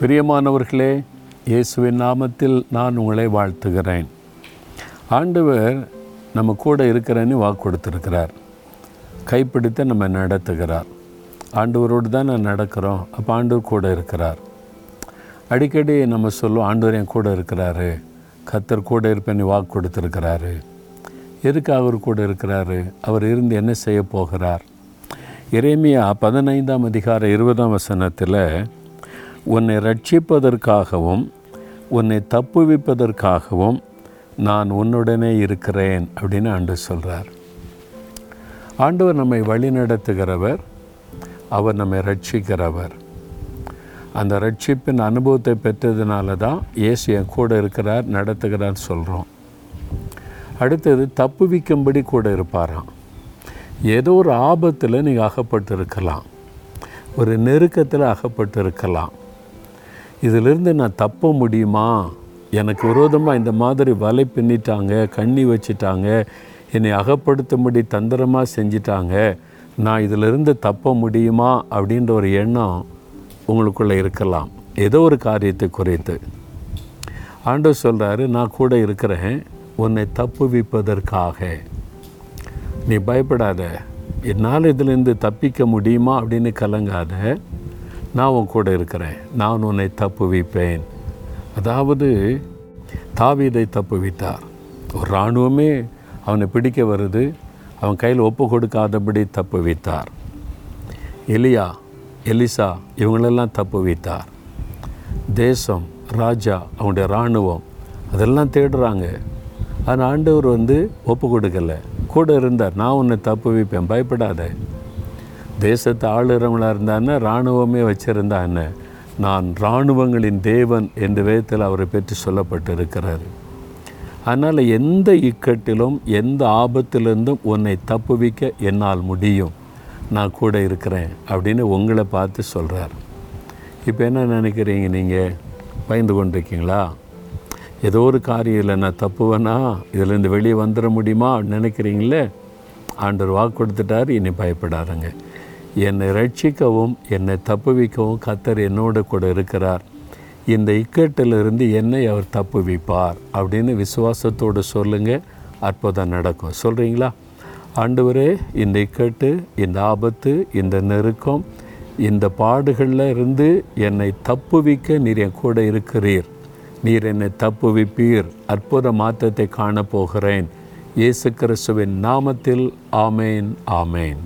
பிரியமானவர்களே இயேசுவின் நாமத்தில் நான் உங்களை வாழ்த்துகிறேன். ஆண்டவர் நம்ம கூட இருக்கிறேன்னு வாக்கு கொடுத்துருக்கிறார். கைப்பிடித்த நம்ம நடத்துகிறார். ஆண்டவரோடு தான் நான் நடக்கிறோம். அப்போ ஆண்டவர் கூட இருக்கிறார். அடிக்கடி நம்ம சொல்லுவோம் ஆண்டவர் என் கூட இருக்கிறாரு. கத்தர் கூட இருப்பேன்னு வாக்கு கொடுத்துருக்கிறாரு. எதுக்கு அவர் கூட இருக்கிறாரு? அவர் இருந்து என்ன செய்ய போகிறார்? இறைமையா பதினைந்தாம் அதிகார இருபதாம் வசனத்தில் உன்னை ரட்சிப்பதற்காகவும் உன்னை தப்புவிப்பதற்காகவும் நான் உன்னுடனே இருக்கிறேன் அப்படின்னு ஆண்டு சொல்கிறார் ஆண்டவர் நம்மை வழி நடத்துகிறவர் அவர் நம்மை ரட்சிக்கிறவர். அந்த ரட்சிப்பின் அனுபவத்தை பெற்றதுனால தான் இயேசு என் கூட இருக்கிறார் நடத்துகிறார் சொல்கிறோம் அடுத்தது தப்புவிக்கும்படி கூட இருப்பாராம். ஏதோ ஒரு ஆபத்தில் நீங்கள் அகப்பட்டு இருக்கலாம் ஒரு நெருக்கத்தில் அகப்பட்டு இருக்கலாம் இதிலிருந்து நான் தப்ப முடியுமா? எனக்கு விரோதமாக இந்த மாதிரி வலை பின்னிட்டாங்க கண்ணி வச்சிட்டாங்க என்னை அகப்படுத்தும்படி தந்திரமாக செஞ்சிட்டாங்க. நான் இதிலிருந்து தப்ப முடியுமா? அப்படின்ற ஒரு எண்ணம் உங்களுக்குள்ளே இருக்கலாம். ஏதோ ஒரு காரியத்தை குறைத்து. ஆண்டவர் சொல்கிறாரு நான் கூட இருக்கிறேன் உன்னை தப்புவிப்பதற்காக. நீ பயப்படாத. என்னால் இதிலேருந்து தப்பிக்க முடியுமா அப்படின்னு கலங்காத. நான் உன் கூட இருக்கிறேன். நான் உன்னை தப்புவிப்பேன். அதாவது தாவீதை தப்புவித்தார். ஒரு இராணுவமே அவனை பிடிக்க வருது. அவன் கையில் ஒப்பு கொடுக்காதபடி தப்புவித்தார். எலியா எலிசா இவங்களெல்லாம் தப்புவித்தார். தேசம் ராஜா அவனுடைய இராணுவம் அதெல்லாம் தேடுறாங்க. ஆனால் ஆண்டவர் வந்து ஒப்பு கொடுக்கலை. கூட இருந்தார். நான் உன்னை தப்பு வைப்பேன் பயப்படாத. தேசத்தை ஆளுறவங்களாக இருந்தான்னு இராணுவமே வச்சுருந்தான்னு நான் இராணுவங்களின் தேவன் என்ற விதத்தில் அவரை பற்றி சொல்லப்பட்டிருக்கிறார். அதனால் எந்த இக்கட்டிலும் எந்த ஆபத்திலிருந்தும் உன்னை தப்புவிக்க என்னால் முடியும். நான் கூட இருக்கிறேன் அப்படின்னு உங்களை பார்த்து சொல்கிறார் இப்போ என்ன நினைக்கிறீங்க நீங்கள் பயந்து கொண்டிருக்கீங்களா? ஏதோ ஒரு காரியம் இல்லை நான் தப்புவேனா? இதிலேருந்து வெளியே வந்துட முடியுமா? அப்படின்னு நினைக்கிறீங்களே? ஆண்டவர் வாக்கு கொடுத்துட்டார் இனி பயப்படாதங்க. என்னை ரட்சிக்கவும் என்னை தப்புவிக்கவும் கத்தர் என்னோட கூட இருக்கிறார். இந்த இக்கட்டிலிருந்து என்னை அவர் தப்புவிப்பார் அப்படின்னு விசுவாசத்தோடு சொல்லுங்கள் அற்புதம் நடக்கும். சொல்கிறீங்களா ஆண்டவரே இந்த இக்கட்டு இந்த ஆபத்து இந்த நெருக்கம் இந்த பாடுகளில் இருந்து என்னை தப்புவிக்க நீர் என் கூட இருக்கிறீர். நீர் என்னை தப்புவிப்பீர். அற்புத மாற்றத்தை காணப்போகிறேன். இயேசு கிறிஸ்துவின் நாமத்தில் ஆமேன் ஆமேன்.